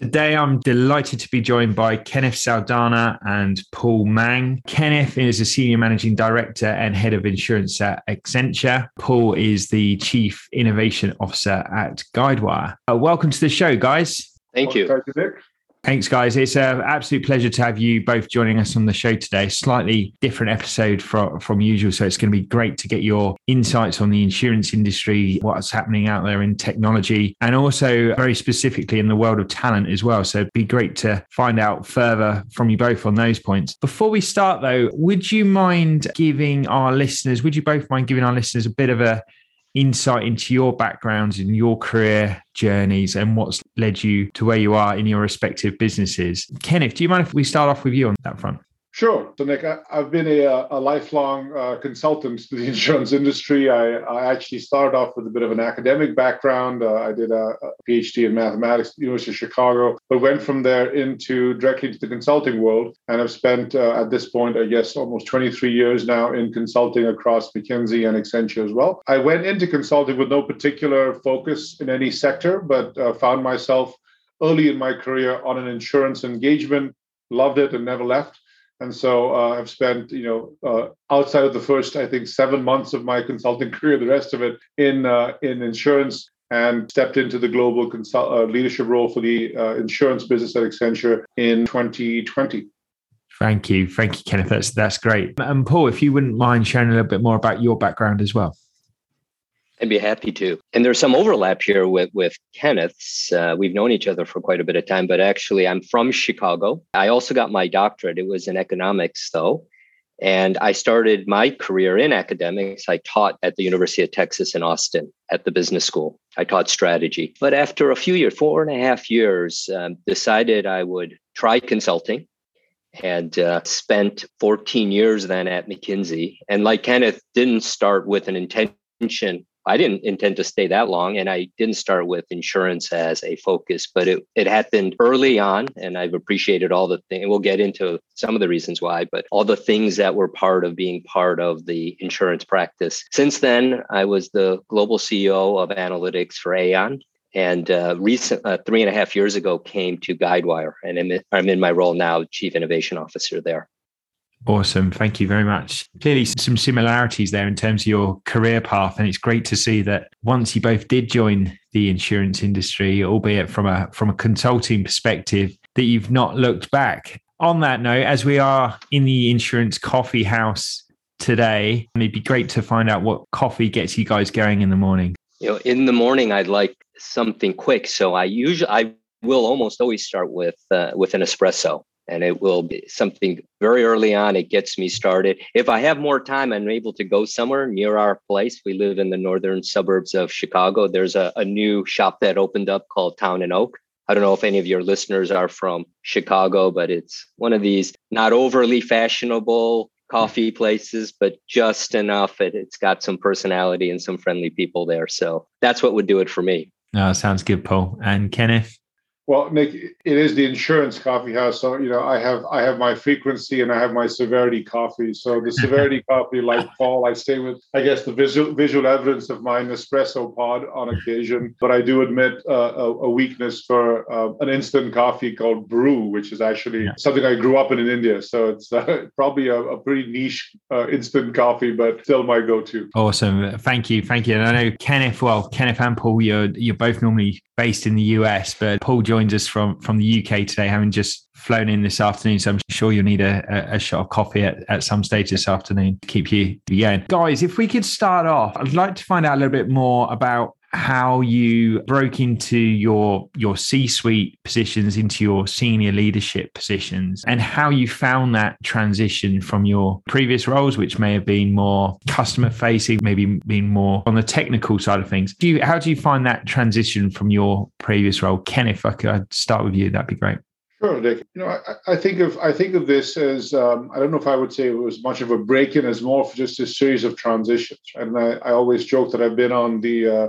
Today, I'm delighted to be joined by Kenneth Saldanha and Paul Mang. Kenneth is a senior managing director and head of insurance at Accenture. Paul is the chief innovation officer at Guidewire. Uh, welcome to the show, guys. Thank you. Thanks, guys. It's an absolute pleasure to have you both joining us on the show today. Slightly different episode from, from usual. So it's going to be great to get your insights on the insurance industry, what's happening out there in technology, and also very specifically in the world of talent as well. So it'd be great to find out further from you both on those points. Before we start, though, would you mind giving our listeners, would you both mind giving our listeners a bit of a insight into your backgrounds and your career journeys and what's led you to where you are in your respective businesses. Kenneth, do you mind if we start off with you on that front? Sure. So, Nick, I, have been a, a lifelong uh, consultant to the insurance industry. I, I, actually started off with a bit of an academic background. Uh, I did a, a, PhD in mathematics at the University of Chicago, but went from there into directly into the consulting world. And I've spent uh, at this point, I guess, almost 23 years now in consulting across McKinsey and Accenture as well. I went into consulting with no particular focus in any sector, but uh, found myself early in my career on an insurance engagement, loved it, and never left and so uh, I've spent, you know, uh, outside of the first, I think, seven months of my consulting career, the rest of it in uh, in insurance, and stepped into the global consult- uh, leadership role for the uh, insurance business at Accenture in 2020. Thank you, thank you, Kenneth. That's that's great. And Paul, if you wouldn't mind sharing a little bit more about your background as well. I'd be happy to. And there's some overlap here with with Kenneth's. Uh, we've known each other for quite a bit of time, but actually, I'm from Chicago. I also got my doctorate. It was in economics, though. And I started my career in academics. I taught at the University of Texas in Austin at the business school. I taught strategy. But after a few years, four and a half years, um, decided I would try consulting and uh, spent 14 years then at McKinsey. And like Kenneth, didn't start with an intention I didn't intend to stay that long, and I didn't start with insurance as a focus, but it, it happened early on, and I've appreciated all the things. We'll get into some of the reasons why, but all the things that were part of being part of the insurance practice. Since then, I was the global CEO of analytics for Aon, and uh, recent uh, three and a half years ago came to Guidewire, and I'm in, I'm in my role now, Chief Innovation Officer there. Awesome. Thank you very much. Clearly, some similarities there in terms of your career path. And it's great to see that once you both did join the insurance industry, albeit from a from a consulting perspective, that you've not looked back. On that note, as we are in the insurance coffee house today, it'd be great to find out what coffee gets you guys going in the morning. You know, in the morning, I'd like something quick. So I usually I will almost always start with uh, with an espresso and it will be something very early on. It gets me started. If I have more time, I'm able to go somewhere near our place. We live in the northern suburbs of Chicago. There's a, a new shop that opened up called Town and Oak. I don't know if any of your listeners are from Chicago, but it's one of these not overly fashionable coffee places, but just enough. It, it's got some personality and some friendly people there. So that's what would do it for me. Oh, sounds good, Paul. And Kenneth? Well, Nick, it is the insurance coffee house. So, you know, I have I have my frequency and I have my severity coffee. So the severity coffee, like Paul, I stay with, I guess, the visual visual evidence of my Nespresso pod on occasion. But I do admit uh, a, a, weakness for uh, an instant coffee called Bru, which is actually yeah. something I grew up in in India. So it's uh, probably a, a, pretty niche uh, instant coffee, but still my go-to. Awesome. Thank you. Thank you. And I know Kenneth, well, Kenneth and Paul, you're, you're both normally based in the US, but Paul joins us from from the UK today, having just flown in this afternoon. So I'm sure you'll need a, a shot of coffee at, at some stage this afternoon to keep you going. Guys, if we could start off, I'd like to find out a little bit more about how you broke into your your C-suite positions into your senior leadership positions and how you found that transition from your previous roles which may have been more customer facing maybe been more on the technical side of things do you how do you find that transition from your previous role ken if i could start with you that'd be great Sure, Dick. You know, I, I, think of I think of this as um, I don't know if I would say it was much of a break-in, as more of just a series of transitions. And I, I always joke that I've been on the uh,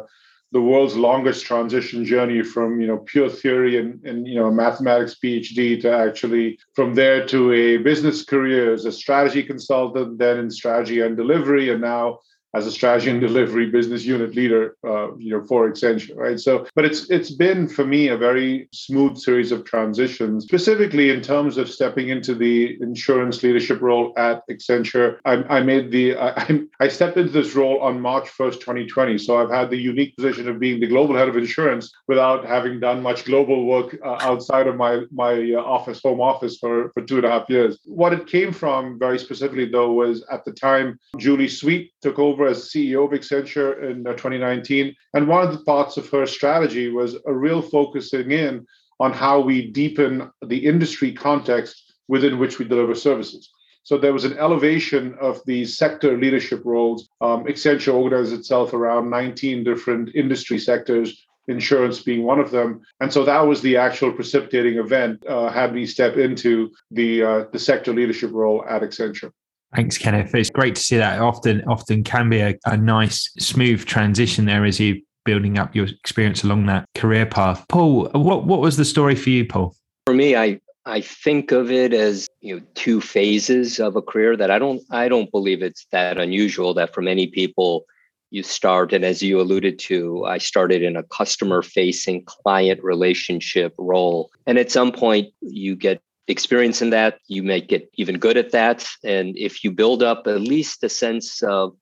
the world's longest transition journey from you know pure theory and, and you know mathematics phd to actually from there to a business career as a strategy consultant then in strategy and delivery and now as a strategy and delivery business unit leader, uh, you know, for Accenture, right? So, but it's it's been for me a very smooth series of transitions, specifically in terms of stepping into the insurance leadership role at Accenture. I, I made the I, I stepped into this role on March first, 2020. So I've had the unique position of being the global head of insurance without having done much global work uh, outside of my my uh, office, home office for for two and a half years. What it came from very specifically though was at the time Julie Sweet took over over as CEO of Accenture in uh, 2019. And one of the parts of her strategy was a real focusing in on how we deepen the industry context within which we deliver services. So there was an elevation of these sector leadership roles. Um, Accenture organized itself around 19 different industry sectors, insurance being one of them. And so that was the actual precipitating event, uh, had me step into the uh, the sector leadership role at Accenture. Thanks, Kenneth. It's great to see that. Often, often can be a, a nice, smooth transition there as you building up your experience along that career path. Paul, what what was the story for you, Paul? For me, I I think of it as you know two phases of a career that I don't I don't believe it's that unusual that for many people you start and as you alluded to I started in a customer facing client relationship role and at some point you get experience in that, you may get even good at that. And if you build up at least a sense of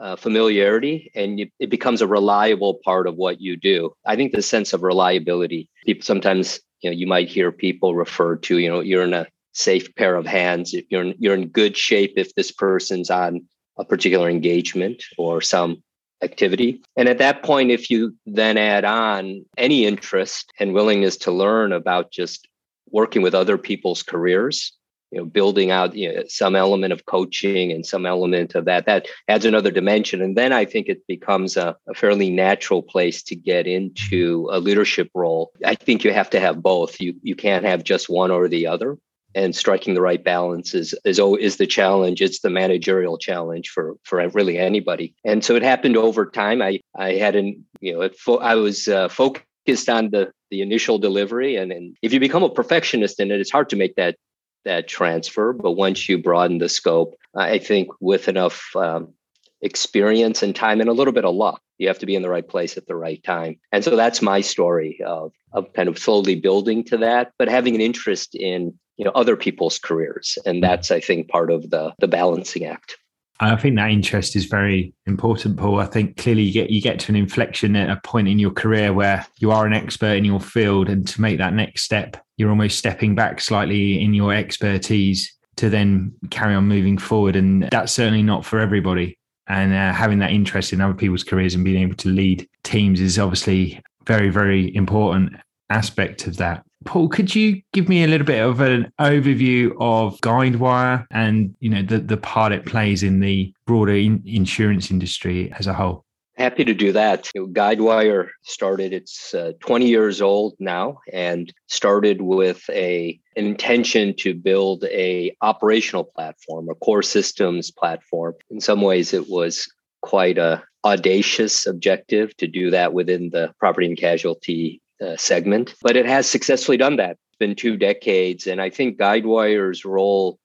uh, familiarity and you, it becomes a reliable part of what you do. I think the sense of reliability, people sometimes, you know, you might hear people refer to, you know, you're in a safe pair of hands. You're in, you're in good shape if this person's on a particular engagement or some activity. And at that point, if you then add on any interest and willingness to learn about just working with other people's careers you know building out you know, some element of coaching and some element of that that adds another dimension. And then i think it becomes a, a, fairly natural place to get into a leadership role. I think you have to have both. You you can't have just one or the other. And striking the right balance is is is the challenge. It's the managerial challenge for for really anybody. And so it happened over time. I i had an you know fo- i was uh, focused focused on the the initial delivery. And, and if you become a perfectionist in it it's hard to make that that transfer. But once you broaden the scope i think with enough um, experience and time and a little bit of luck you have to be in the right place at the right time. And so that's my story of, of kind of slowly building to that but having an interest in you know other people's careers. And that's i think part of the the balancing act I think that interest is very important, Paul. I think clearly you get you get to an inflection at a point in your career where you are an expert in your field, and to make that next step, you're almost stepping back slightly in your expertise to then carry on moving forward. And that's certainly not for everybody. And uh, having that interest in other people's careers and being able to lead teams is obviously very, very important aspect of that. Paul, could you give me a little bit of an overview of Guidewire and you know the the part it plays in the broader in- insurance industry as a whole? Happy to do that. Guidewire started; it's uh, 20 years old now, and started with a an intention to build a operational platform, a core systems platform. In some ways, it was quite a audacious objective to do that within the property and casualty uh, segment, but it has successfully done that. It's been two decades. And I think Guidewire's role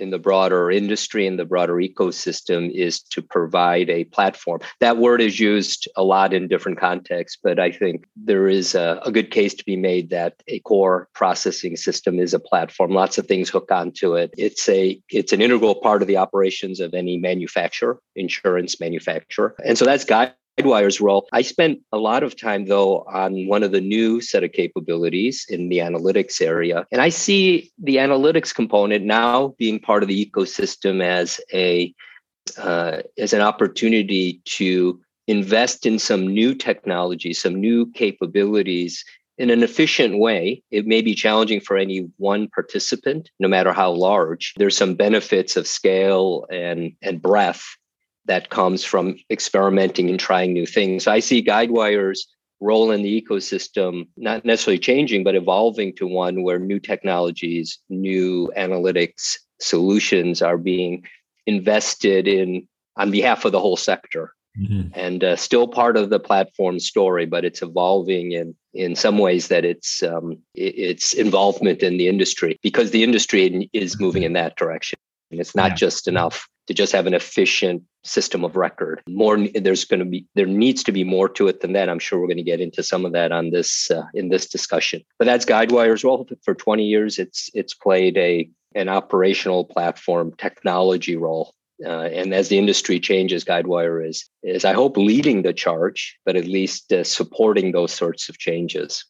in the broader industry and the broader ecosystem is to provide a platform. That word is used a lot in different contexts, but I think there is a, a, good case to be made that a core processing system is a platform. Lots of things hook onto it. It's a it's an integral part of the operations of any manufacturer, insurance manufacturer. And so that's guide Guidewire's role. I spent a lot of time, though, on one of the new set of capabilities in the analytics area. And I see the analytics component now being part of the ecosystem as a uh, as an opportunity to invest in some new technology, some new capabilities in an efficient way. It may be challenging for any one participant, no matter how large. There's some benefits of scale and, and breadth that comes from experimenting and trying new things. I see Guidewire's role in the ecosystem not necessarily changing, but evolving to one where new technologies, new analytics solutions are being invested in on behalf of the whole sector. Mm-hmm. And uh, still part of the platform story, but it's evolving in in some ways that it's um, its involvement in the industry because the industry is moving in that direction. And it's not yeah. just enough to just have an efficient system of record. More, there's going to be, there needs to be more to it than that. I'm sure we're going to get into some of that on this uh, in this discussion. But that's Guidewire's role. For 20 years, it's it's played a an operational platform technology role. Uh, and as the industry changes, Guidewire is is I hope leading the charge, but at least uh, supporting those sorts of changes.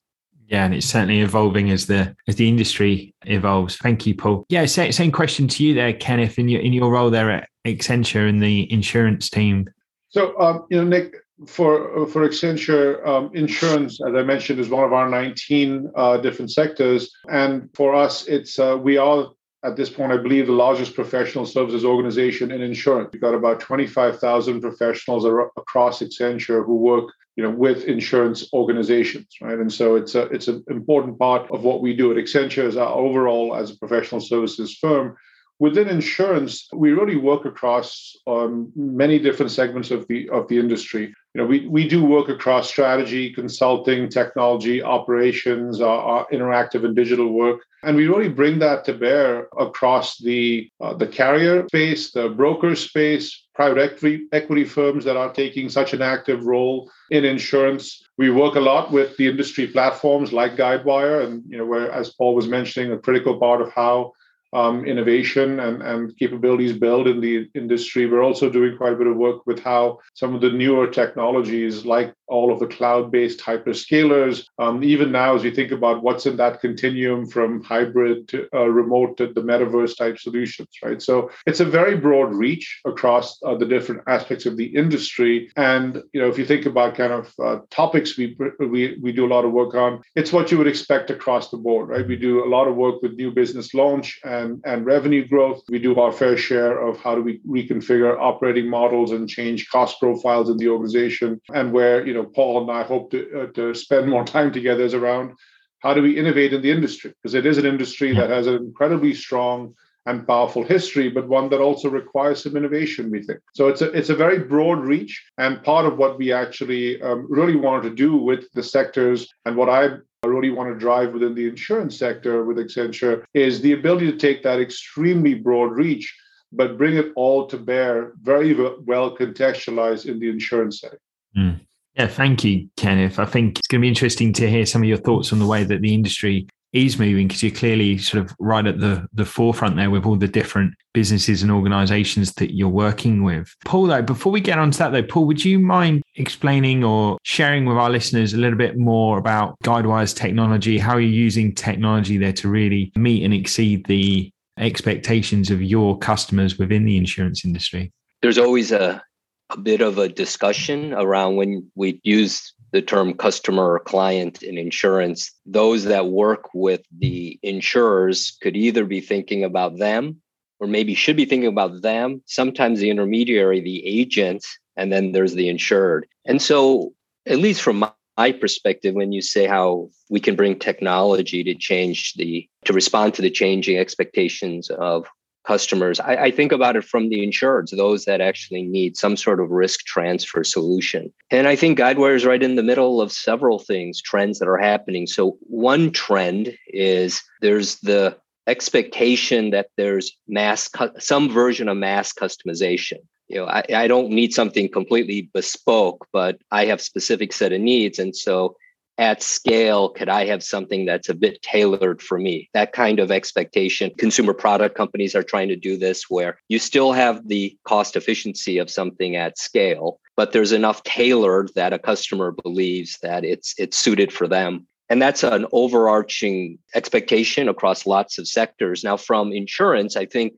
Yeah, and it's certainly evolving as the as the industry evolves. Thank you, Paul. Yeah, same, same question to you there, Kenneth, in your in your role there at Accenture in the insurance team. So, um, you know, Nick, for for Accenture, um, insurance, as I mentioned, is one of our 19 uh, different sectors, and for us, it's uh, we are at this point, I believe, the largest professional services organization in insurance. We've got about 25,000 professionals across Accenture who work you know, with insurance organizations, right? And so it's a it's an important part of what we do at Accenture as our overall as a professional services firm. Within insurance, we really work across um, many different segments of the of the industry. You know, we, we do work across strategy, consulting, technology, operations, our, our interactive and digital work, and we really bring that to bear across the uh, the carrier space, the broker space, private equity, equity firms that are taking such an active role in insurance. We work a lot with the industry platforms like Guidewire, and you know, where as Paul was mentioning, a critical part of how um, innovation and, and capabilities build in the industry. We're also doing quite a bit of work with how some of the newer technologies, like all of the cloud-based hyperscalers, um, even now as we think about what's in that continuum from hybrid to uh, remote to the metaverse type solutions, right? So it's a very broad reach across uh, the different aspects of the industry. And you know, if you think about kind of uh, topics we, we we do a lot of work on, it's what you would expect across the board, right? We do a lot of work with new business launch and and, and revenue growth. We do our fair share of how do we reconfigure operating models and change cost profiles in the organization. And where you know Paul and I hope to, uh, to spend more time together is around how do we innovate in the industry because it is an industry that has an incredibly strong and powerful history, but one that also requires some innovation, we think. So it's a, it's a very broad reach. And part of what we actually um, really wanted to do with the sectors and what I I really want to drive within the insurance sector with Accenture is the ability to take that extremely broad reach, but bring it all to bear very well contextualized in the insurance setting. Mm. Yeah, thank you, Kenneth. I think it's going to be interesting to hear some of your thoughts on the way that the industry is moving because you're clearly sort of right at the the forefront there with all the different businesses and organizations that you're working with. Paul, though, before we get on to that though, Paul, would you mind explaining or sharing with our listeners a little bit more about Guidewire's technology, how you're using technology there to really meet and exceed the expectations of your customers within the insurance industry? There's always a a bit of a discussion around when we use the term customer or client in insurance, those that work with the insurers could either be thinking about them or maybe should be thinking about them, sometimes the intermediary, the agent, and then there's the insured. And so, at least from my, my perspective, when you say how we can bring technology to change the, to respond to the changing expectations of customers. I, I, think about it from the insureds, those that actually need some sort of risk transfer solution. And I think Guidewire is right in the middle of several things, trends that are happening. So, one trend is there's the expectation that there's mass, some version of mass customization. You know, I, I don't need something completely bespoke, but I have specific set of needs. And so at scale could i have something that's a bit tailored for me? That kind of expectation. Consumer product companies are trying to do this where you still have the cost efficiency of something at scale but there's enough tailored that a customer believes that it's it's suited for them. And that's an overarching expectation across lots of sectors. Now from insurance i think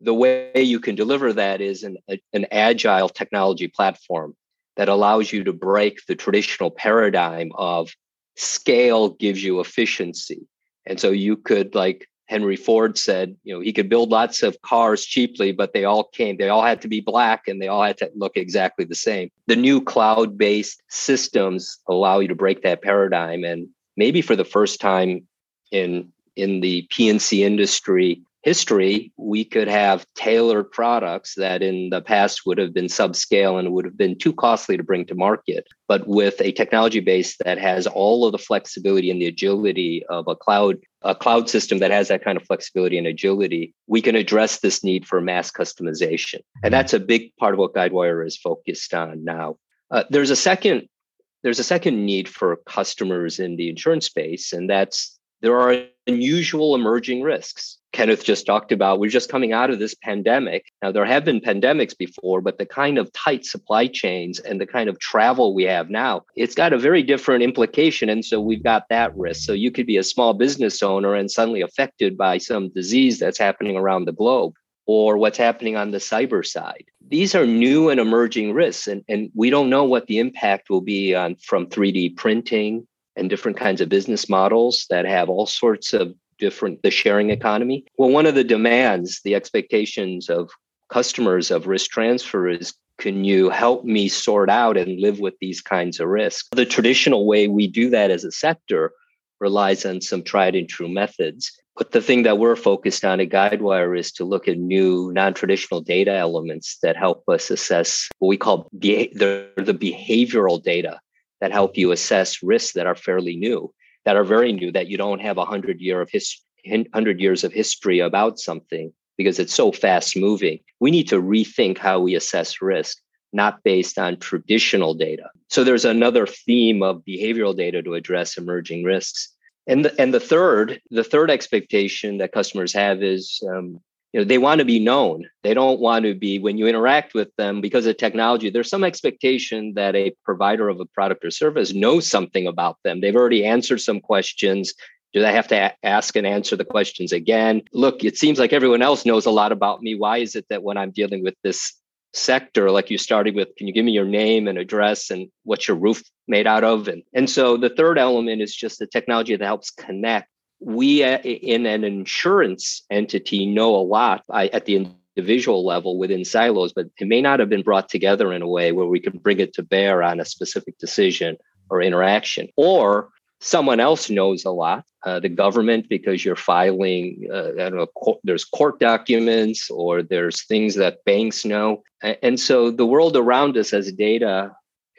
the way you can deliver that is an, an agile technology platform that allows you to break the traditional paradigm of scale gives you efficiency. And so you could, like Henry Ford said, you know, he could build lots of cars cheaply, but they all came, they all had to be black and they all had to look exactly the same. The new cloud based systems allow you to break that paradigm. And maybe for the first time in in the P&C industry, history, we could have tailored products that in the past would have been subscale and would have been too costly to bring to market. But with a technology base that has all of the flexibility and the agility of a cloud, a cloud system that has that kind of flexibility and agility, we can address this need for mass customization. And that's a big part of what Guidewire is focused on now. Uh, there's a second there's a second need for customers in the insurance space, and that's there are unusual emerging risks. Kenneth just talked about, we're just coming out of this pandemic. Now, there have been pandemics before, but the kind of tight supply chains and the kind of travel we have now, it's got a very different implication. And so we've got that risk. So you could be a small business owner and suddenly affected by some disease that's happening around the globe or what's happening on the cyber side. These are new and emerging risks, and, and we don't know what the impact will be on from 3D printing and different kinds of business models that have all sorts of different the sharing economy. Well one of the demands the expectations of customers of risk transfer is can you help me sort out and live with these kinds of risks? The traditional way we do that as a sector relies on some tried and true methods. But the thing that we're focused on at guidewire is to look at new non-traditional data elements that help us assess what we call the, the behavioral data that help you assess risks that are fairly new, that are very new, that you don't have a hundred year of his, hundred years of history about something because it's so fast moving. We need to rethink how we assess risk, not based on traditional data. So there's another theme of behavioral data to address emerging risks. And the, and the third, the third expectation that customers have is um, you know they want to be known. They don't want to be when you interact with them because of technology there's some expectation that a provider of a product or service knows something about them. They've already answered some questions. Do they have to ask and answer the questions again? Look it seems like everyone else knows a lot about me. Why is it that when i'm dealing with this sector like you started with can you give me your name and address and what's your roof made out of? And and so the third element is just the technology that helps connect we uh, in an insurance entity know a lot at the individual level within silos, but it may not have been brought together in a way where we can bring it to bear on a specific decision or interaction. Or someone else knows a lot, uh, the government, because you're filing, uh, I don't know, there's court documents or there's things that banks know. And so the world around us as data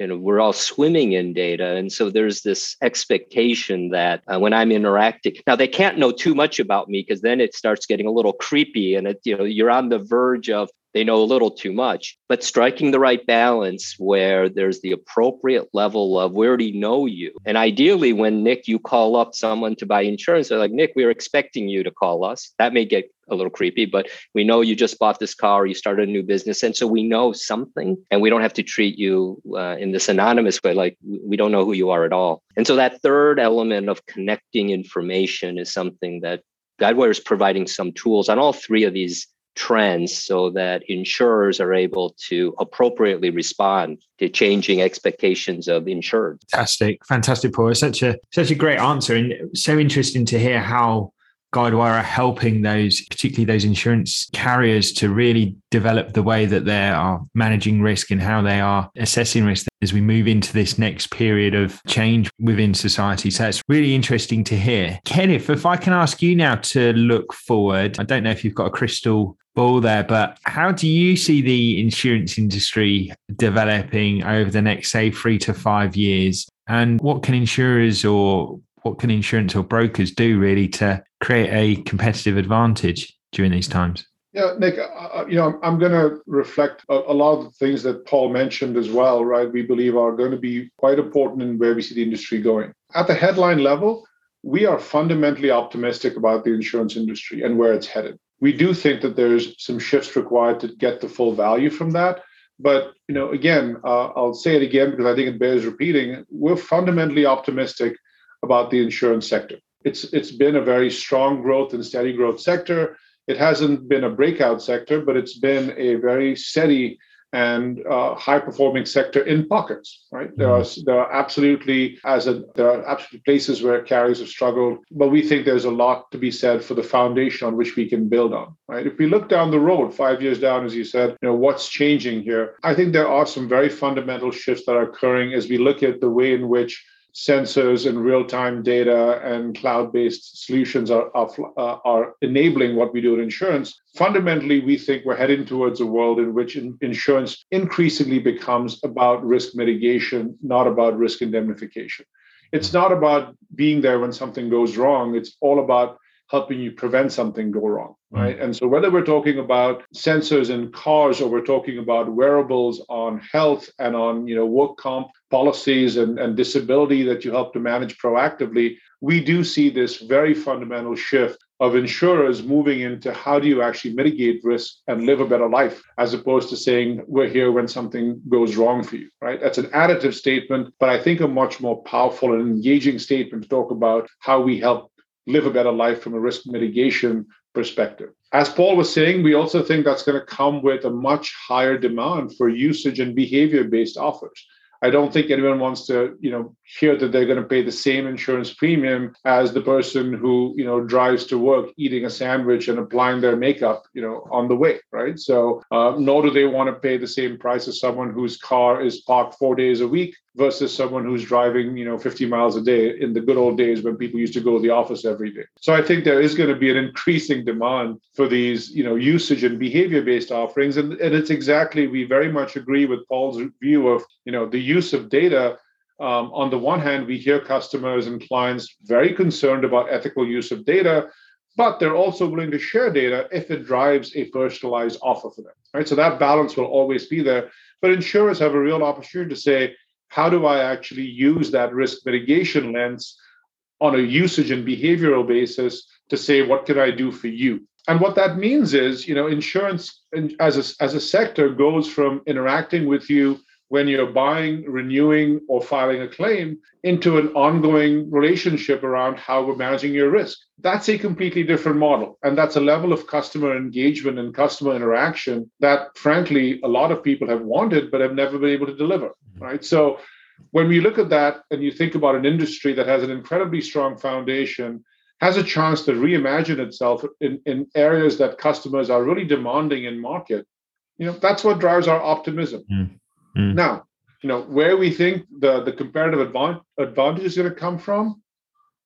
know we're all swimming in data. And so there's this expectation that uh, when i'm interacting now they can't know too much about me because then it starts getting a little creepy and it you know you're on the verge of they know a little too much. But striking the right balance where there's the appropriate level of we already know you. And ideally when nick you call up someone to buy insurance they're like nick we are expecting you to call us. That may get a little creepy but we know you just bought this car you started a new business and so we know something and we don't have to treat you uh, in this anonymous way like we don't know who you are at all and so that third element of connecting information is something that guidewire is providing some tools on all three of these trends so that insurers are able to appropriately respond to changing expectations of insured. Fantastic, fantastic, Paul. Such a such a great answer, and so interesting to hear how Guidewire are helping those, particularly those insurance carriers, to really develop the way that they are managing risk and how they are assessing risk as we move into this next period of change within society. So it's really interesting to hear. Kenneth, if I can ask you now to look forward, I don't know if you've got a crystal ball there, but how do you see the insurance industry developing over the next, say, three to five years? And what can insurers or what can insurance or brokers do really to create a competitive advantage during these times? Yeah, Nick, uh, uh you know, I'm going to reflect a, a, lot of the things that Paul mentioned as well, right? We believe are going to be quite important in where we see the industry going. At the headline level, we are fundamentally optimistic about the insurance industry and where it's headed. We do think that there's some shifts required to get the full value from that. But you know, again, uh, I'll say it again because I think it bears repeating. We're fundamentally optimistic about the insurance sector. It's it's been a very strong growth and steady growth sector. It hasn't been a breakout sector, but it's been a very steady and uh, high performing sector in pockets right? There are there are absolutely as a there are absolutely places where carriers have struggled but we think there's a lot to be said for the foundation on which we can build on right? If we look down the road 5 years down as you said you know what's changing here? I think there are some very fundamental shifts that are occurring as we look at the way in which sensors and real-time data and cloud-based solutions are, are, uh, are, enabling what we do in insurance. Fundamentally we think we're heading towards a world in which in, insurance increasingly becomes about risk mitigation not about risk indemnification. It's not about being there when something goes wrong. It's all about helping you prevent something go wrong mm. right? And so whether we're talking about sensors in cars or we're talking about wearables on health and on you know work comp policies and, and disability that you help to manage proactively we do see this very fundamental shift of insurers moving into how do you actually mitigate risk and live a better life as opposed to saying we're here when something goes wrong for you right? That's an additive statement but i think a much more powerful and engaging statement to talk about how we help live a better life from a risk mitigation perspective. As Paul was saying, we also think that's going to come with a much higher demand for usage and behavior based offers. I don't think anyone wants to, you know, hear that they're going to pay the same insurance premium as the person who, you know, drives to work eating a sandwich and applying their makeup, you know, on the way, right? So, uh, nor do they want to pay the same price as someone whose car is parked four days a week versus someone who's driving, you know, 50 miles a day in the good old days when people used to go to the office every day. So I think there is going to be an increasing demand for these, you know, usage and behavior-based offerings. And, and it's exactly, we very much agree with Paul's view of, you know, the use of data. Um, on the one hand, we hear customers and clients very concerned about ethical use of data, but they're also willing to share data if it drives a personalized offer for them. Right. So that balance will always be there. But insurers have a real opportunity to say, how do I actually use that risk mitigation lens on a usage and behavioral basis to say, what can I do for you? And what that means is, you know, insurance as a, as a sector goes from interacting with you when you're buying, renewing, or filing a claim into an ongoing relationship around how we're managing your risk. That's a completely different model. And that's a level of customer engagement and customer interaction that, frankly, a lot of people have wanted, but have never been able to deliver. Mm-hmm. Right. So when we look at that and you think about an industry that has an incredibly strong foundation, has a chance to reimagine itself in, in areas that customers are really demanding in market, you know, that's what drives our optimism. Mm. Mm. Now, you know, where we think the, the comparative advantage, advantage is going to come from,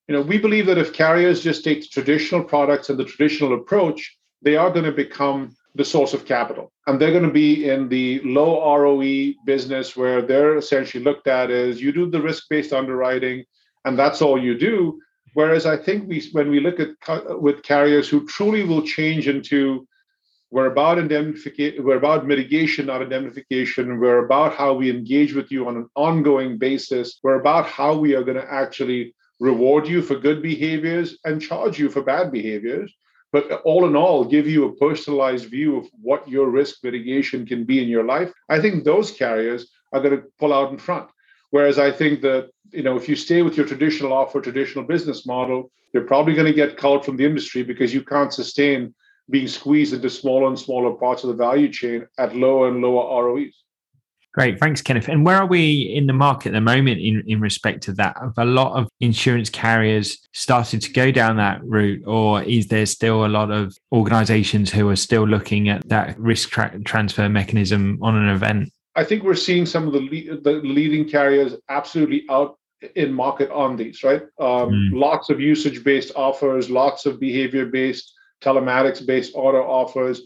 you know, we believe that if carriers just take the traditional products and the traditional approach, they are going to become the source of capital. And they're going to be in the low ROE business where they're essentially looked at as you do the risk based underwriting, and that's all you do. Whereas I think we, when we look at with carriers who truly will change into we're about indemnification, we're about mitigation, not indemnification. We're about how we engage with you on an ongoing basis. We're about how we are going to actually reward you for good behaviors and charge you for bad behaviors. But all in all, give you a personalized view of what your risk mitigation can be in your life. I think those carriers are going to pull out in front. Whereas I think that you know if you stay with your traditional offer, traditional business model, you're probably going to get culled from the industry because you can't sustain being squeezed into smaller and smaller parts of the value chain at lower and lower ROEs. Great. Thanks, Kenneth. And where are we in the market at the moment in, in respect of that? Have a lot of insurance carriers started to go down that route, or is there still a lot of organizations who are still looking at that risk tra- transfer mechanism on an event? I think we're seeing some of the, le- the leading carriers absolutely out in market on these, right? Um, mm. Lots of usage based offers, lots of behavior based, telematics based auto offers.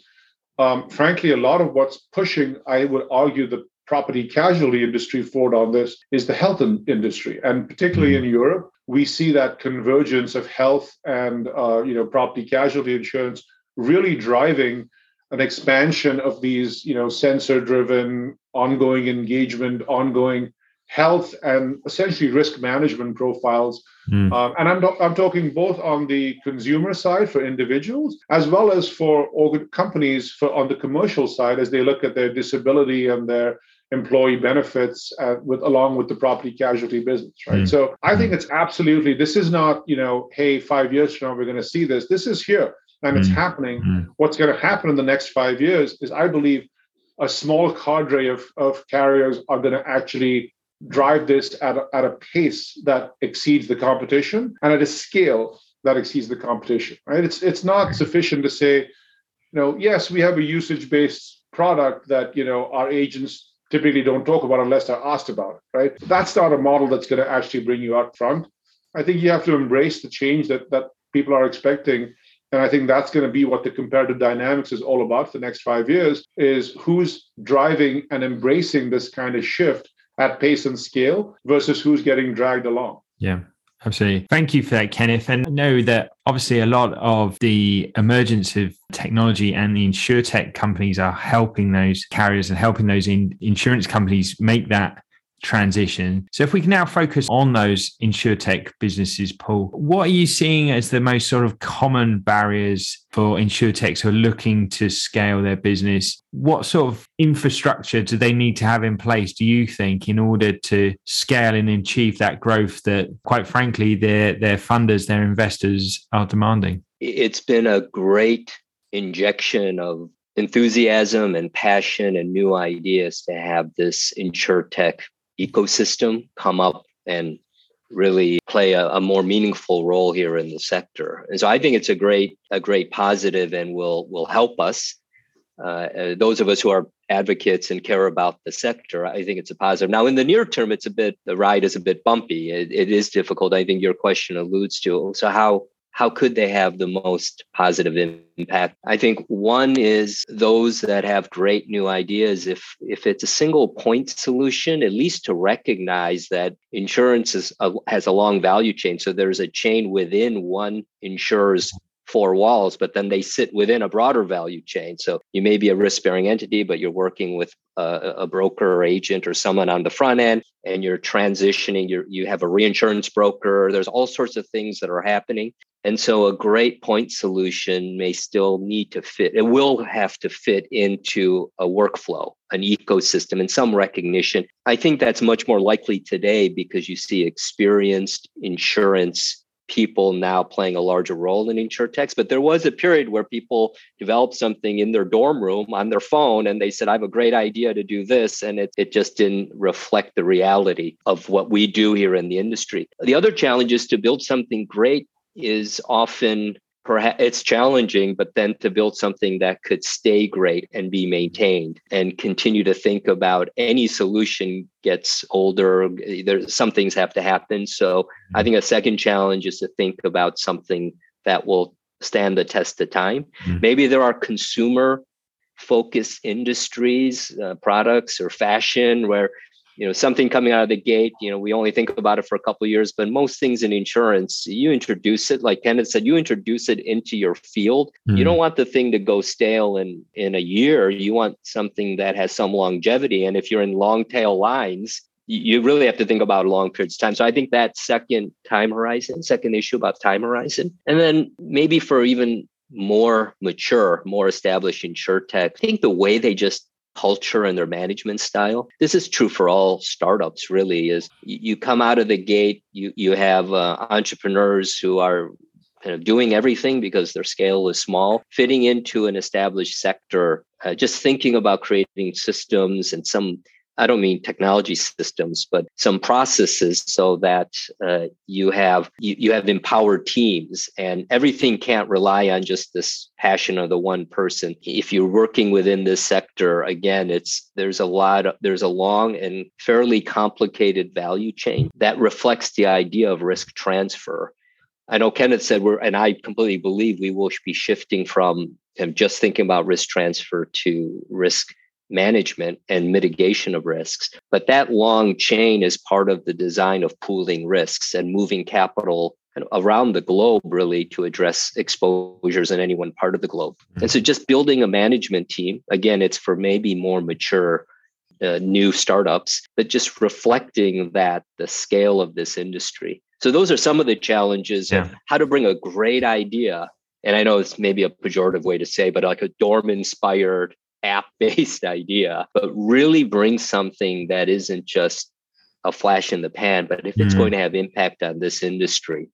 Um, frankly, a lot of what's pushing, I would argue, the property casualty industry forward on this is the health industry, and particularly in Europe, we see that convergence of health and uh, you know property casualty insurance really driving an expansion of these you know sensor driven ongoing engagement ongoing health and essentially risk management profiles mm. um, and I'm, I'm talking both on the consumer side for individuals as well as for companies for on the commercial side as they look at their disability and their employee benefits uh, with along with the property casualty business right mm. so i think it's absolutely this is not you know hey five years from now we're going to see this this is here and mm. it's happening mm. what's going to happen in the next five years is i believe a small cadre of, of carriers are going to actually drive this at a, at a pace that exceeds the competition and at a scale that exceeds the competition right it's it's not sufficient to say you know yes we have a usage based product that you know our agents typically don't talk about unless they're asked about it, right? That's not a model that's going to actually bring you up front. I think you have to embrace the change that that people are expecting. And I think that's going to be what the comparative dynamics is all about for the next five years is who's driving and embracing this kind of shift at pace and scale versus who's getting dragged along. Yeah. Absolutely. Thank you for that, Kenneth. And I know that obviously a lot of the emergence of technology and the insurtech companies are helping those carriers and helping those in insurance companies make that transition. So if we can now focus on those insurtech businesses, Paul, what are you seeing as the most sort of common barriers for insurtechs who are looking to scale their business? What sort of infrastructure do they need to have in place, do you think, in order to scale and achieve that growth that quite frankly their their funders, their investors are demanding? It's been a great injection of enthusiasm and passion and new ideas to have this insurtech ecosystem come up and really play a, a, more meaningful role here in the sector. And so I think it's a great a great positive and will will help us. Uh, uh, those of us who are advocates and care about the sector, I think it's a positive. Now, in the near term, it's a bit the ride is a bit bumpy. it, it is difficult. I think your question alludes to. So how how could they have the most positive impact? I think one is those that have great new ideas. If if it's a single point solution at least to recognize that insurance is a, has a long value chain. So there's a chain within one insurer's four walls, but then they sit within a broader value chain. So you may be a risk bearing entity, but you're working with a, a, broker or agent or someone on the front end, and you're transitioning. You you have a reinsurance broker. There's all sorts of things that are happening. And so a great point solution may still need to fit, it will have to fit into a workflow, an ecosystem, and some recognition. I think that's much more likely today because you see experienced insurance people now playing a larger role in insurtechs. But there was a period where people developed something in their dorm room on their phone and they said, I have a great idea to do this. And it, it just didn't reflect the reality of what we do here in the industry. The other challenge is to build something great is often perhaps it's challenging, but then to build something that could stay great and be maintained and continue to think about any solution gets older. There's some things have to happen. So I think a second challenge is to think about something that will stand the test of time. Mm-hmm. Maybe there are consumer focused industries, uh, products or fashion where you know something coming out of the gate you know we only think about it for a couple of years but most things in insurance you introduce it like kenneth said you introduce it into your field mm. you don't mm. want the thing to go stale in in a year you want something that has some longevity and if you're in long tail lines you really have to think about long periods of time. So I think that second time horizon, second issue about time horizon, and then maybe for even more mature, more established insurtech, I think the way they just culture and their management style. This is true for all startups, really. Is you come out of the gate, you you have uh, entrepreneurs who are kind of doing everything because their scale is small, fitting into an established sector, uh, just thinking about creating systems and some I don't mean technology systems, but some processes so that uh, you have you, you have empowered teams and everything can't rely on just this passion of the one person. If you're working within this sector, again, it's there's a lot of there's a long and fairly complicated value chain that reflects the idea of risk transfer. I know Kenneth said we're, and I completely believe we will be shifting from just thinking about risk transfer to risk management and mitigation of risks. But that long chain is part of the design of pooling risks and moving capital around the globe really to address exposures in any one part of the globe. Mm-hmm. And so just building a management team, again, it's for maybe more mature uh, new startups, but just reflecting that the scale of this industry. So those are some of the challenges yeah. of how to bring a great idea. And I know it's maybe a pejorative way to say, but like a dorm inspired app based idea, but really bring something that isn't just a flash in the pan, but if it's mm. going to have impact on this industry.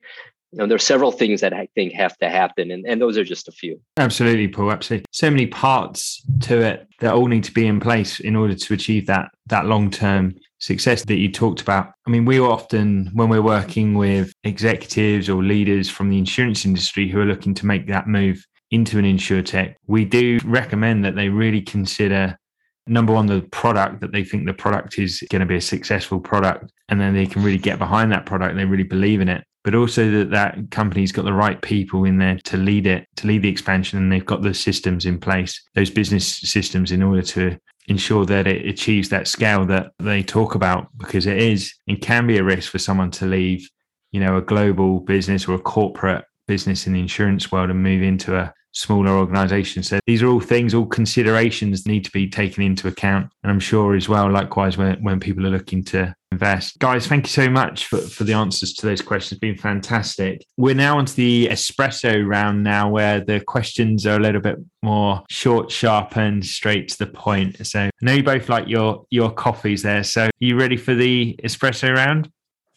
You know, there are several things that I think have to happen, and, and those are just a few. Absolutely, Paul. Absolutely. So many parts to it that all need to be in place in order to achieve that that long term success that you talked about. I mean, we often, when we're working with executives or leaders from the insurance industry who are looking to make that move into an insurtech, we do recommend that they really consider number one, the product that they think the product is going to be a successful product, and then they can really get behind that product they really believe in it. But also that that company's got the right people in there to lead it, to lead the expansion, and they've got the systems in place, those business systems, in order to ensure that it achieves that scale that they talk about, because it is and can be a risk for someone to leave, you know, a global business or a corporate business in the insurance world and move into a smaller organization. So these are all things, all considerations need to be taken into account. And I'm sure as well, likewise, when, when people are looking to invest. Guys, thank you so much for, for the answers to those questions. It's been fantastic. We're now onto the espresso round now, where the questions are a little bit more short, sharp, and straight to the point. So I know you both like your your coffees there. So are you ready for the espresso round?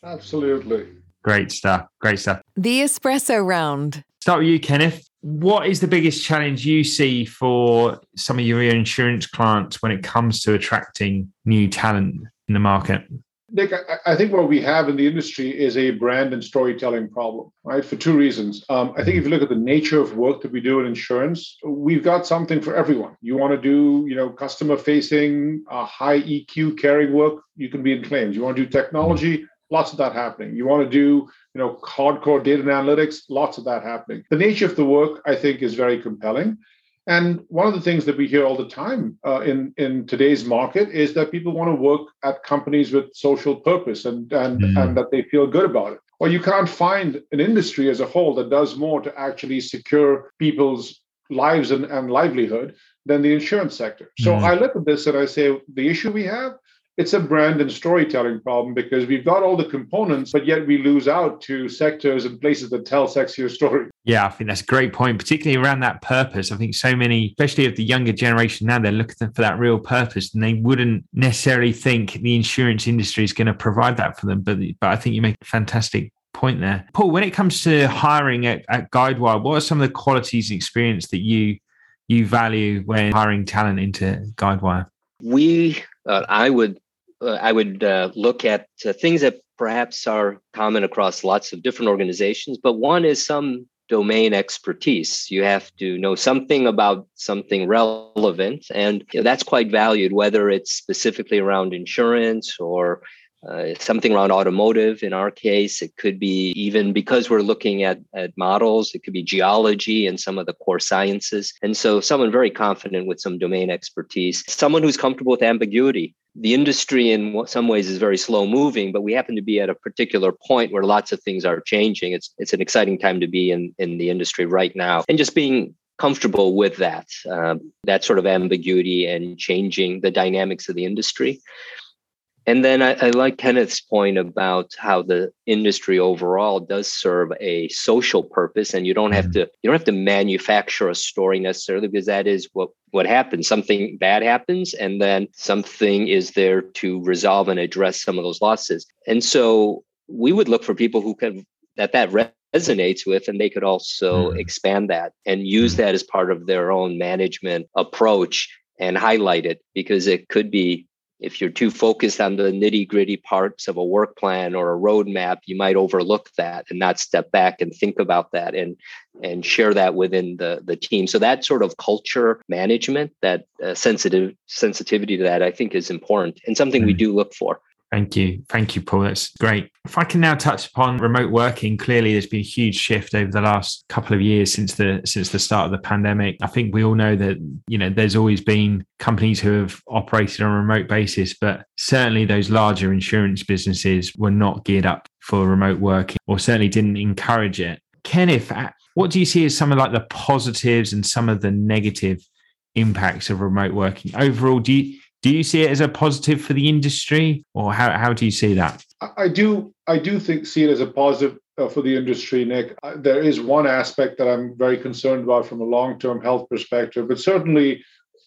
Absolutely. Great stuff. Great stuff. The espresso round. Start with you, Kenneth. What is the biggest challenge you see for some of your insurance clients when it comes to attracting new talent in the market? Nick, I, think what we have in the industry is a brand and storytelling problem, right? For two reasons. Um, I think if you look at the nature of work that we do in insurance, we've got something for everyone. You want to do, you know, customer facing, uh, high EQ caring work, you can be in claims. You want to do technology, lots of that happening. You want to do, you know, hardcore data and analytics, lots of that happening. The nature of the work, I think, is very compelling. And one of the things that we hear all the time uh, in in today's market is that people want to work at companies with social purpose and and mm. and that they feel good about it. Well, you can't find an industry as a whole that does more to actually secure people's lives and, and livelihood than the insurance sector. So mm. I look at this and I say the issue we have it's a brand and storytelling problem because we've got all the components, but yet we lose out to sectors and places that tell sexier stories. Yeah, I think that's a great point, particularly around that purpose. I think so many, especially of the younger generation now, they're looking for that real purpose and they wouldn't necessarily think the insurance industry is going to provide that for them. But, but I think you make a fantastic point there. Paul, when it comes to hiring at, at Guidewire, what are some of the qualities and experience that you you value when hiring talent into Guidewire? We, uh, I would uh, I would uh, look at uh, things that perhaps are common across lots of different organizations, but one is some domain expertise. You have to know something about something relevant, and you know, that's quite valued, whether it's specifically around insurance or uh, something around automotive in our case it could be even because we're looking at, at models it could be geology and some of the core sciences and so someone very confident with some domain expertise someone who's comfortable with ambiguity the industry in some ways is very slow moving, but we happen to be at a particular point where lots of things are changing. It's it's an exciting time to be in in the industry right now, and just being comfortable with that um, that sort of ambiguity and changing the dynamics of the industry. And then I, I, like Kenneth's point about how the industry overall does serve a social purpose, and you don't have mm-hmm. to you don't have to manufacture a story necessarily because that is what what happens. Something bad happens, and then something is there to resolve and address some of those losses. And so we would look for people who can that that resonates with, and they could also mm. expand that and use mm. that as part of their own management approach and highlight it because it could be if you're too focused on the nitty gritty parts of a work plan or a roadmap, you might overlook that and not step back and think about that and and share that within the the team. So that sort of culture management, that uh, sensitive sensitivity to that, I think is important and something we mm. do look for. Thank you. Thank you, Paul. That's great. If I can now touch upon remote working, clearly there's been a huge shift over the last couple of years since the since the start of the pandemic. I think we all know that, you know, there's always been companies who have operated on a remote basis, but certainly those larger insurance businesses were not geared up for remote working or certainly didn't encourage it. Kenneth, uh, what do you see as some of like the positives and some of the negative impacts of remote working? Overall, do you do you see it as a positive for the industry, or how, how do you see that? I do. I do think see it as a positive uh, for the industry, Nick. Uh, there is one aspect that I'm very concerned about from a long-term health perspective, but certainly,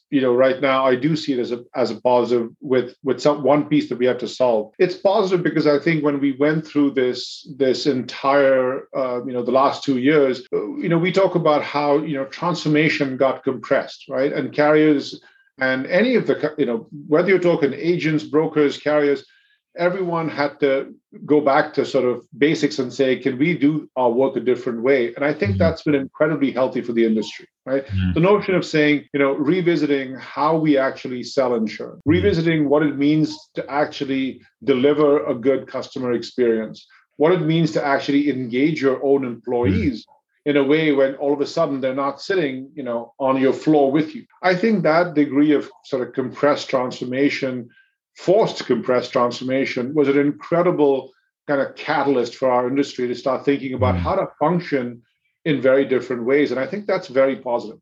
you know, right now I do see it as a as a positive with with some one piece that we have to solve. It's positive because I think when we went through this this entire uh, you know the last two years, uh, you know, we talk about how you know transformation got compressed, right, and carriers and any of the, you know, whether you're talking agents, brokers, carriers, everyone had to go back to sort of basics and say, can we do our work a different way? And I think mm-hmm. that's been incredibly healthy for the industry, right? Mm-hmm. The notion of saying, you know, revisiting how we actually sell insurance, mm-hmm. revisiting what it means to actually deliver a good customer experience, what it means to actually engage your own employees in a way when all of a sudden they're not sitting you know on your floor with you. I think that degree of sort of compressed transformation forced compressed transformation was an incredible kind of catalyst for our industry to start thinking about mm. how to function in very different ways. And i think that's very positive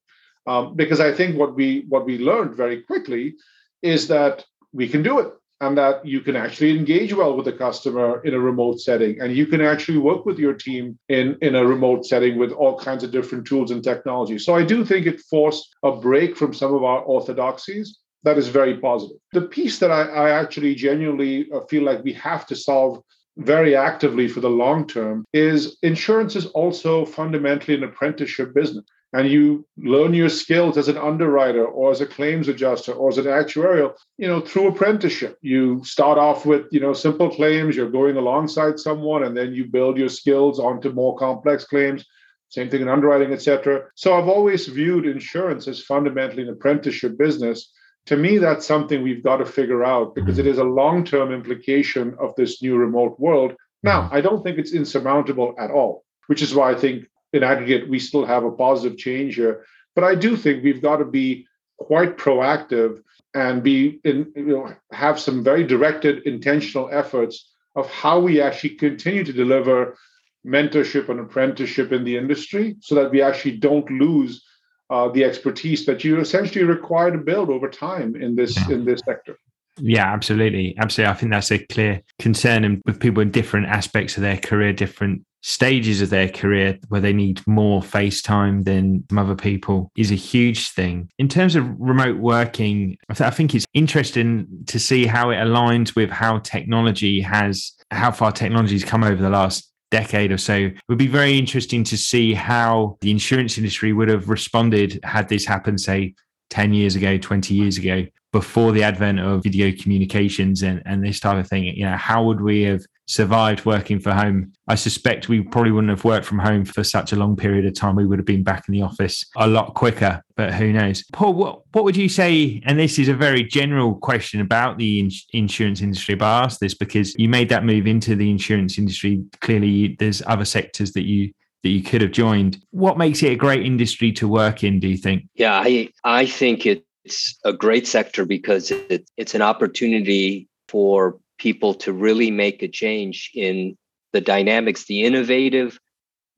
um, because i think what we what we learned very quickly is that we can do it and that you can actually engage well with the customer in a remote setting. And you can actually work with your team in, in a remote setting with all kinds of different tools and technology so i do think it forced a break from some of our orthodoxies. That is very positive. The piece that i, I actually genuinely uh, feel like we have to solve very actively for the long term is insurance is also fundamentally an apprenticeship business and you learn your skills as an underwriter or as a claims adjuster or as an actuarial you know through apprenticeship. You start off with you know simple claims. You're going alongside someone and then you build your skills onto more complex claims. Same thing in underwriting etc so i've always viewed insurance as fundamentally an apprenticeship business. To me that's something we've got to figure out because it is a long-term implication of this new remote world. Now i don't think it's insurmountable at all which is why i think in aggregate, we still have a positive change here. But I do think we've got to be quite proactive and be in, you know, have some very directed, intentional efforts of how we actually continue to deliver mentorship and apprenticeship in the industry so that we actually don't lose uh, the expertise that you essentially require to build over time in this in this sector. Yeah, absolutely. Absolutely. I think that's a clear concern and with people in different aspects of their career, different stages of their career where they need more face time than other people is a huge thing. In terms of remote working, I think it's interesting to see how it aligns with how technology has, how far technology has come over the last decade or so. It would be very interesting to see how the insurance industry would have responded had this happened, say, 10 years ago, 20 years ago, before the advent of video communications and, and this type of thing. You know, how would we have survived working from home. I suspect we probably wouldn't have worked from home for such a long period of time. We would have been back in the office a lot quicker, but who knows? Paul, what, what would you say? And this is a very general question about the in- insurance industry, but I ask this because you made that move into the insurance industry. Clearly, there's other sectors that you that you could have joined. What makes it a great industry to work in, do you think? Yeah, I, I think it's a great sector because it, it's an opportunity for people to really make a change in the dynamics, the innovative,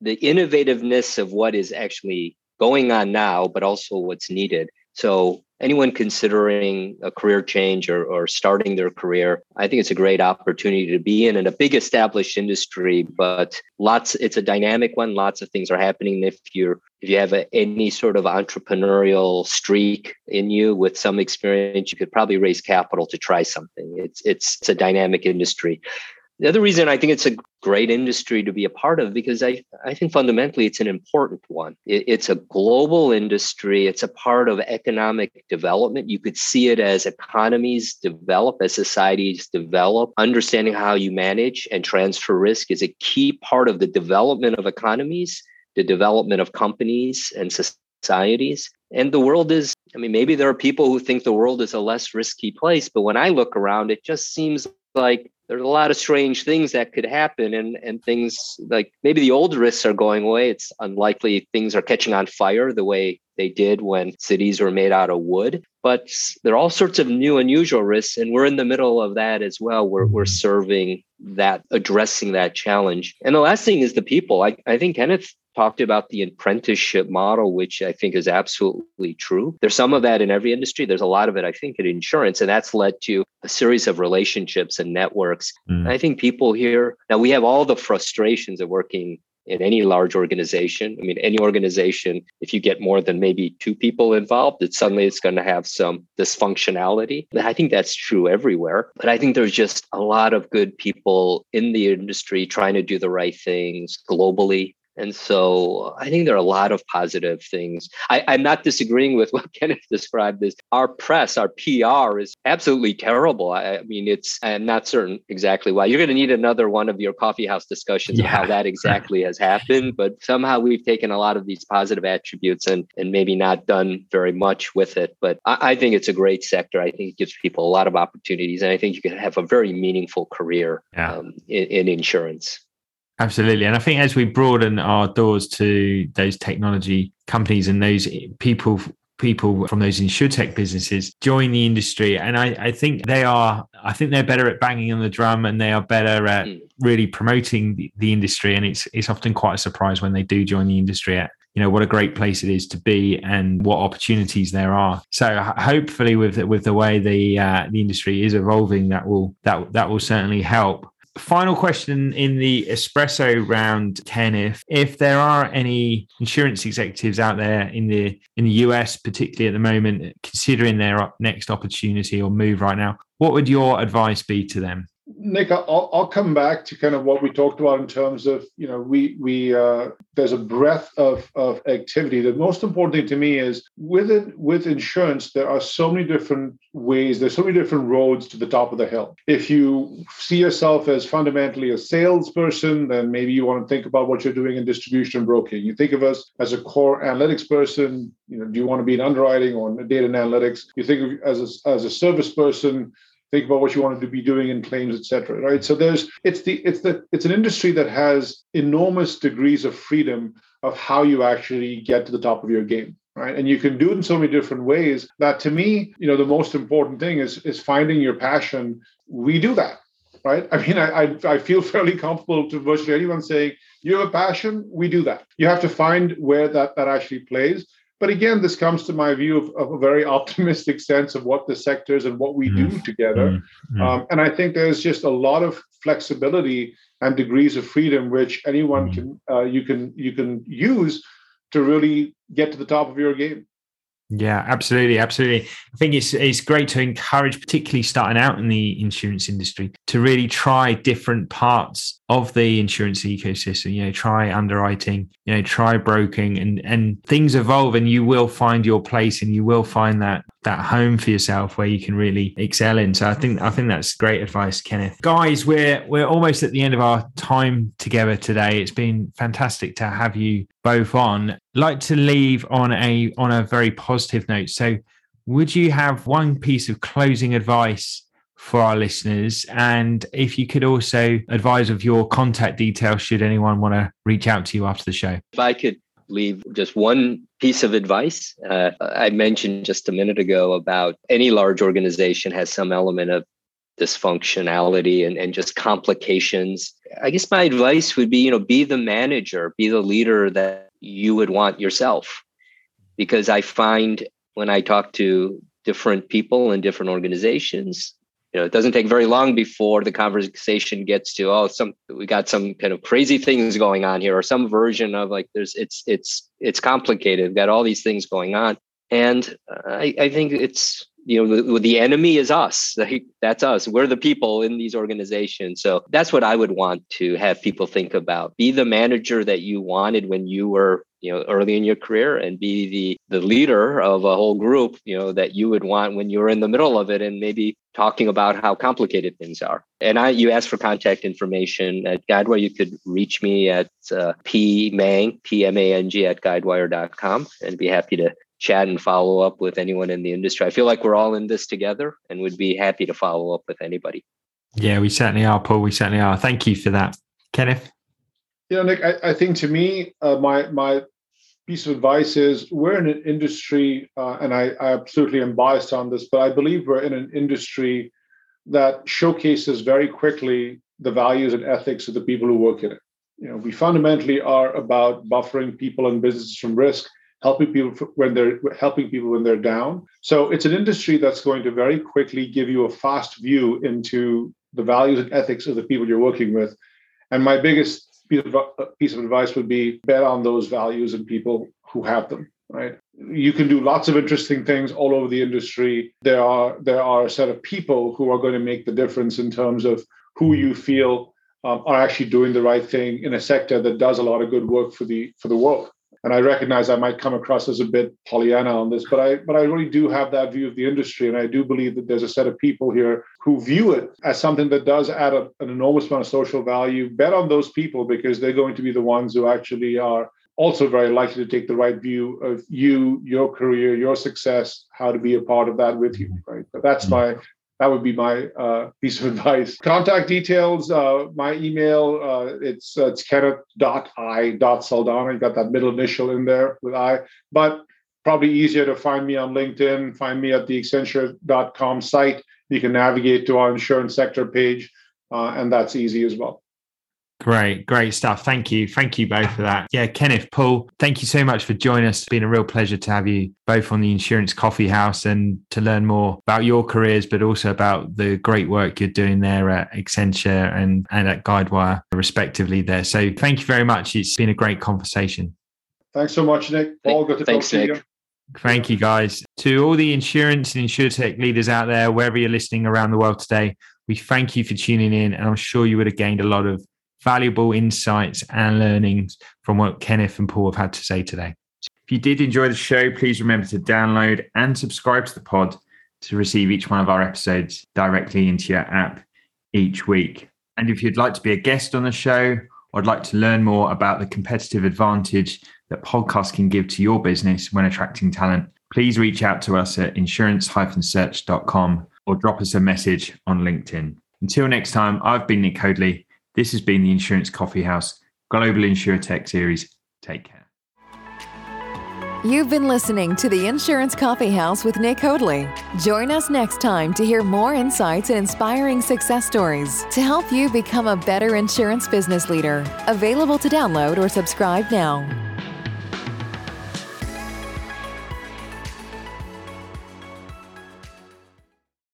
the innovativeness of what is actually going on now, but also what's needed. So anyone considering a career change or, or starting their career, I think it's a great opportunity to be in in a big established industry, but lots it's a dynamic one. Lots of things are happening. If you're if you have a, any sort of entrepreneurial streak in you with some experience, you could probably raise capital to try something. It's it's, it's a dynamic industry. The other reason I think it's a great industry to be a part of because I, I think fundamentally it's an important one. It, it's a global industry, it's a part of economic development. You could see it as economies develop, as societies develop. Understanding how you manage and transfer risk is a key part of the development of economies, the development of companies and societies. And the world is, I mean, maybe there are people who think the world is a less risky place, but when I look around, it just seems like there's a lot of strange things that could happen and and things like maybe the old risks are going away. It's unlikely things are catching on fire the way they did when cities were made out of wood but there are all sorts of new unusual risks and we're in the middle of that as well. We're, we're serving that addressing that challenge. And the last thing is the people. I, I think kenneth talked about the apprenticeship model, which I think is absolutely true. There's some of that in every industry. There's a lot of it, I think, in insurance. And that's led to a series of relationships and networks. Mm. I think people here, now we have all the frustrations of working in any large organization. I mean, any organization, if you get more than maybe two people involved, it suddenly it's going to have some dysfunctionality. I think that's true everywhere. But I think there's just a lot of good people in the industry trying to do the right things globally. And so I think there are a lot of positive things. I, am not disagreeing with what Kenneth described as our press, our PR is absolutely terrible. I, I mean, it's, I'm not certain exactly why. You're going to need another one of your coffee house discussions yeah. of how that exactly has happened. But somehow we've taken a lot of these positive attributes and, and maybe not done very much with it. But I, I think it's a great sector. I think it gives people a lot of opportunities. And I think you can have a very meaningful career yeah. um, in, in insurance. Absolutely. And I think as we broaden our doors to those technology companies and those people people from those insurtech businesses join the industry and I, I, think they are i think they're better at banging on the drum and they are better at mm. really promoting the, the, industry and it's it's often quite a surprise when they do join the industry at you know what a great place it is to be and what opportunities there are so hopefully with with the way the uh, the industry is evolving that will that that will certainly help final question in the espresso round, Kenneth. If there are any insurance executives out there in the in the US, particularly at the moment, considering their next opportunity or move right now, what would your advice be to them? Nick, I'll, I'll come back to kind of what we talked about in terms of, you know, we we uh, there's a breadth of, of activity. The most important thing to me is with it with insurance, there are so many different ways, there's so many different roads to the top of the hill. If you see yourself as fundamentally a salesperson, then maybe you want to think about what you're doing in distribution and broking. You think of us as a core analytics person, you know, do you want to be in underwriting or data and analytics? You think of as a, as a service person think about what you wanted to be doing in claims etc right? So there's it's the it's the it's an industry that has enormous degrees of freedom of how you actually get to the top of your game right? And you can do it in so many different ways that to me you know the most important thing is is finding your passion. We do that right? I mean i i, I feel fairly comfortable to virtually anyone saying you have a passion? We do that. You have to find where that that actually plays but again, this comes to my view of, of, a very optimistic sense of what the sectors and what we mm. do mm-hmm. together. Mm. Um, and I think there's just a lot of flexibility and degrees of freedom which anyone mm. can uh, you can you can use to really get to the top of your game. Yeah, absolutely, absolutely. I think it's it's great to encourage, particularly starting out in the insurance industry, to really try different parts of the insurance ecosystem you know try underwriting you know try broking and and things evolve and you will find your place and you will find that that home for yourself where you can really excel in. So i think i think that's great advice kenneth. Guys we're we're almost at the end of our time together today. It's been fantastic to have you both on like to leave on a on a very positive note so would you have one piece of closing advice for our listeners. And if you could also advise of your contact details, should anyone want to reach out to you after the show. If I could leave just one piece of advice, uh, I mentioned just a minute ago about any large organization has some element of dysfunctionality and, and just complications. I guess my advice would be, you know, be the manager, be the leader that you would want yourself. Because I find when I talk to different people in different organizations, you know, it doesn't take very long before the conversation gets to, oh, some we got some kind of crazy things going on here, or some version of like there's it's it's it's complicated. We've got all these things going on. And I, I think it's you know the, the enemy is us. That's us. We're the people in these organizations. So that's what i would want to have people think about. Be the manager that you wanted when you were you know early in your career and be the the leader of a whole group you know that you would want when you're in the middle of it and maybe talking about how complicated things are. And i you asked for contact information at guidewire. You could reach me at uh, pmang p-m-a-n-g at guidewire.com and be happy to chat and follow up with anyone in the industry. I feel like we're all in this together and would be happy to follow up with anybody. Yeah we certainly are paul. We certainly are. Thank you for that. Kenneth? You know, Nick, I, I think to me, uh, my my piece of advice is we're in an industry, uh, and I, I absolutely am biased on this, but I believe we're in an industry that showcases very quickly the values and ethics of the people who work in it. You know, we fundamentally are about buffering people and businesses from risk, helping people when they're helping people when they're down. So it's an industry that's going to very quickly give you a fast view into the values and ethics of the people you're working with. And my biggest piece of advice would be bet on those values and people who have them right you can do lots of interesting things all over the industry there are there are a set of people who are going to make the difference in terms of who you feel um, are actually doing the right thing in a sector that does a lot of good work for the for the world and I recognize I might come across as a bit Pollyanna on this, but I but I really do have that view of the industry, and I do believe that there's a set of people here who view it as something that does add a, an enormous amount of social value. Bet on those people because they're going to be the ones who actually are also very likely to take the right view of you, your career, your success, how to be a part of that with you. Right. But that's mm-hmm. my that would be my uh, piece of advice. Contact details, uh, my email, uh, it's uh, it's kenneth.i.saldanha. You got that middle initial in there with I, but probably easier to find me on LinkedIn, find me at the Accenture.com site. You can navigate to our insurance sector page, uh, and that's easy as well. Great, great stuff. Thank you. Thank you both for that. Yeah, Kenneth, Paul, thank you so much for joining us. It's been a real pleasure to have you both on the Insurance Coffee House and to learn more about your careers, but also about the great work you're doing there at Accenture and, and at Guidewire, respectively, there. So thank you very much. It's been a great conversation. Thanks so much, Nick. Paul, good to Thanks, talk to Nick. you. Thank you, guys. To all the insurance and insurtech leaders out there, wherever you're listening around the world today, we thank you for tuning in. And I'm sure you would have gained a lot of valuable insights and learnings from what Kenneth and Paul have had to say today. If you did enjoy the show, please remember to download and subscribe to the pod to receive each one of our episodes directly into your app each week. And if you'd like to be a guest on the show or would like to learn more about the competitive advantage that podcasts can give to your business when attracting talent, please reach out to us at insurance-search.com or drop us a message on LinkedIn. Until next time, I've been Nick Hoadley this has been the Insurance Coffee House Global InsurTech Series. Take care. You've been listening to the Insurance Coffee House with Nick Hoadley. Join us next time to hear more insights and inspiring success stories to help you become a better insurance business leader. Available to download or subscribe now.